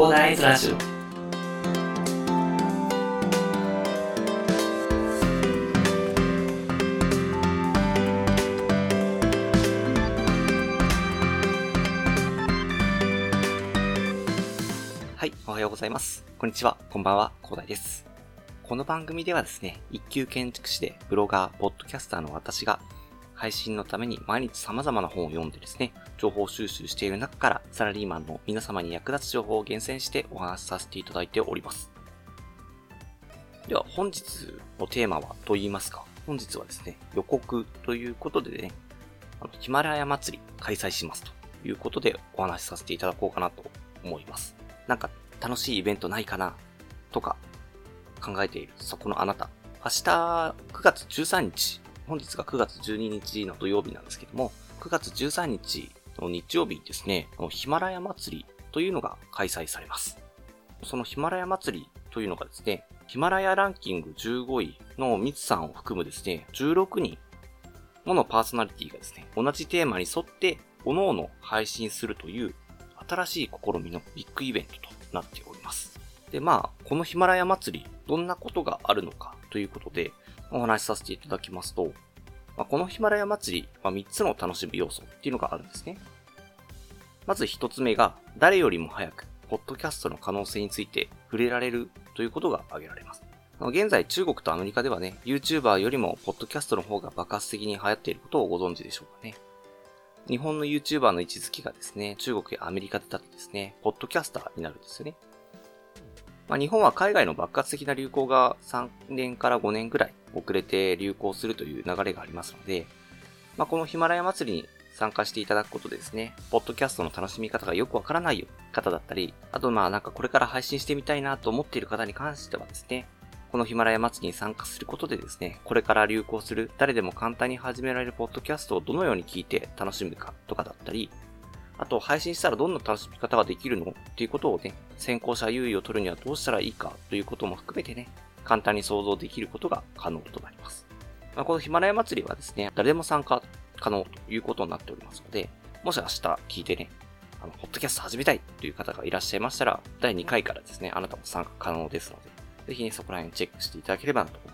広大ズラジオはい、おはようございます。こんにちは、こんばんは、広大です。この番組ではですね、一級建築士でブロガー、ポッドキャスターの私が、配信のために毎日様々な本を読んでですね、情報収集している中から、サラリーマンの皆様に役立つ情報を厳選してお話しさせていただいております。では、本日のテーマはと言いますか、本日はですね、予告ということでね、あのヒマラヤ祭り開催しますということでお話しさせていただこうかなと思います。なんか楽しいイベントないかなとか考えているそこのあなた。明日9月13日、本日が9月12日の土曜日なんですけども、9月13日の日曜日ですね、ヒマラヤ祭りというのが開催されます。そのヒマラヤ祭りというのがですね、ヒマラヤランキング15位のミツさんを含むですね、16人ものパーソナリティがですね、同じテーマに沿って、各々配信するという新しい試みのビッグイベントとなっております。で、まあ、このヒマラヤ祭り、どんなことがあるのかということで、お話しさせていただきますと、まあ、このヒマラヤ祭りは3つの楽しむ要素っていうのがあるんですね。まず1つ目が、誰よりも早く、ポッドキャストの可能性について触れられるということが挙げられます。現在中国とアメリカではね、YouTuber よりもポッドキャストの方が爆発的に流行っていることをご存知でしょうかね。日本の YouTuber の位置づけがですね、中国やアメリカでだとですね、ポッドキャスターになるんですよね。まあ、日本は海外の爆発的な流行が3年から5年ぐらい遅れて流行するという流れがありますので、まあ、このヒマラヤ祭りに参加していただくことでですね、ポッドキャストの楽しみ方がよくわからない方だったり、あとまあなんかこれから配信してみたいなと思っている方に関してはですね、このヒマラヤ祭りに参加することでですね、これから流行する誰でも簡単に始められるポッドキャストをどのように聞いて楽しむかとかだったり、あと配信したらどんな楽しみ方ができるのっていうことをね、先行者優位を取るにはどうしたらいいかということも含めてね、簡単に想像できることが可能となります。まあ、このヒマラヤ祭りはですね、誰でも参加可能ということになっておりますので、もし明日聞いてね、あの、ポッドキャスト始めたいという方がいらっしゃいましたら、第2回からですね、あなたも参加可能ですので、ぜひね、そこら辺チェックしていただければなと。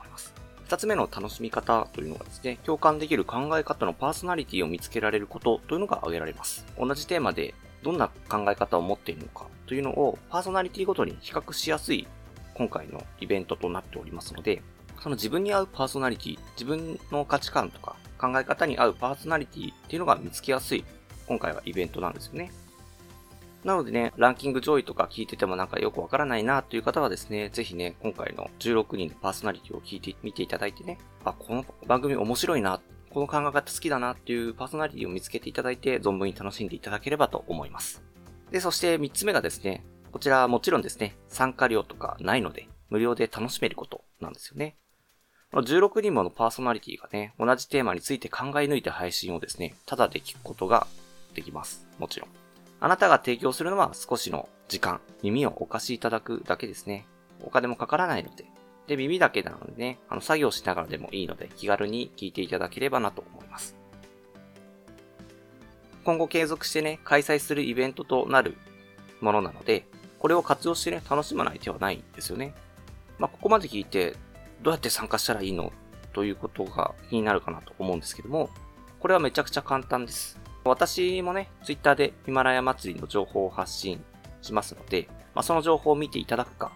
二つ目の楽しみ方というのがですね、共感できる考え方のパーソナリティを見つけられることというのが挙げられます。同じテーマでどんな考え方を持っているのかというのをパーソナリティごとに比較しやすい今回のイベントとなっておりますので、その自分に合うパーソナリティ、自分の価値観とか考え方に合うパーソナリティっていうのが見つけやすい今回はイベントなんですよね。なのでね、ランキング上位とか聞いててもなんかよくわからないなという方はですね、ぜひね、今回の16人のパーソナリティを聞いてみていただいてね、あ、この番組面白いな、この考え方好きだなっていうパーソナリティを見つけていただいて、存分に楽しんでいただければと思います。で、そして3つ目がですね、こちらはもちろんですね、参加料とかないので、無料で楽しめることなんですよね。16人ものパーソナリティがね、同じテーマについて考え抜いた配信をですね、ただで聞くことができます。もちろん。あなたが提供するのは少しの時間、耳をお貸しいただくだけですね。お金もかからないので。で、耳だけなのでね、あの、作業しながらでもいいので、気軽に聞いていただければなと思います。今後継続してね、開催するイベントとなるものなので、これを活用してね、楽しまない手はないんですよね。まあ、ここまで聞いて、どうやって参加したらいいの？ということが気になるかなと思うんですけども、これはめちゃくちゃ簡単です。私もね、ツイッターでヒマラヤ祭りの情報を発信しますので、まあ、その情報を見ていただくか、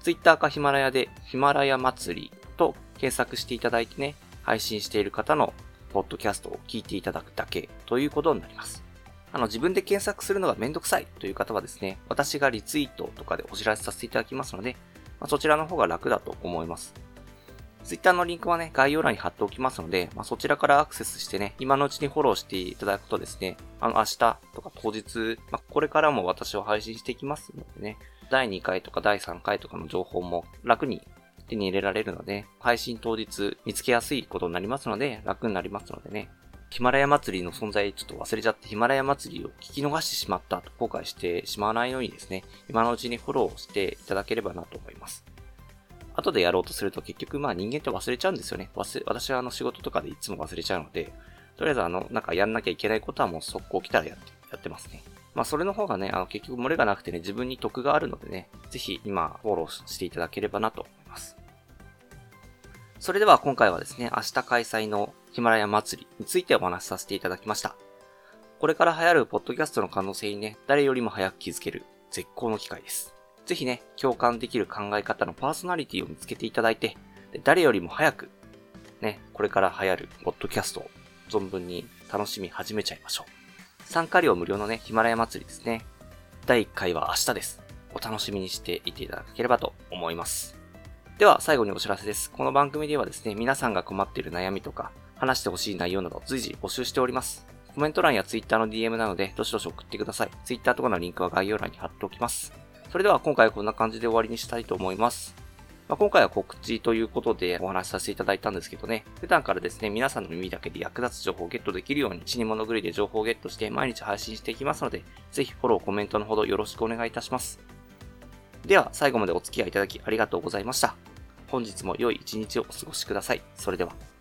ツイッターかヒマラヤでヒマラヤ祭りと検索していただいてね、配信している方のポッドキャストを聞いていただくだけということになります。あの、自分で検索するのがめんどくさいという方はですね、私がリツイートとかでお知らせさせていただきますので、まあ、そちらの方が楽だと思います。ツイッターのリンクはね、概要欄に貼っておきますので、まあ、そちらからアクセスしてね、今のうちにフォローしていただくとですね、あの、明日とか当日、まあ、これからも私は配信していきますのでね、第2回とか第3回とかの情報も楽に手に入れられるので、配信当日見つけやすいことになりますので、楽になりますのでね、ヒマラヤ祭りの存在ちょっと忘れちゃってヒマラヤ祭りを聞き逃してしまったと後悔してしまわないようにですね、今のうちにフォローしていただければなと思います。後でやろうとすると結局まあ人間って忘れちゃうんですよね。忘れ、私はあの仕事とかでいつも忘れちゃうので、とりあえずあの、なんかやんなきゃいけないことはもう速攻来たらやって、やってますね。まあ、それの方がね、あの、結局漏れがなくてね、自分に得があるのでね、ぜひ今、フォローしていただければなと思います。それでは今回はですね、明日開催のヒマラヤ祭りについてお話しさせていただきました。これから流行るポッドキャストの可能性にね、誰よりも早く気づける絶好の機会です。ぜひね、共感できる考え方のパーソナリティを見つけていただいて、誰よりも早く、ね、これから流行るポッドキャストを存分に楽しみ始めちゃいましょう。参加料無料のね、ヒマラヤ祭りですね。第1回は明日です。お楽しみにしていていただければと思います。では、最後にお知らせです。この番組ではですね、皆さんが困っている悩みとか、話してほしい内容など随時募集しております。コメント欄や Twitter の DM なので、どしどし送ってください。Twitter とかのリンクは概要欄に貼っておきます。それでは今回はこんな感じで終わりにしたいと思います。まあ、今回は告知ということでお話しさせていただいたんですけどね、普段からですね、皆さんの耳だけで役立つ情報をゲットできるように、死に物狂いで情報をゲットして毎日配信していきますので、ぜひフォロー、コメントのほどよろしくお願いいたします。では、最後までお付き合いいただきありがとうございました。本日も良い一日をお過ごしください。それでは。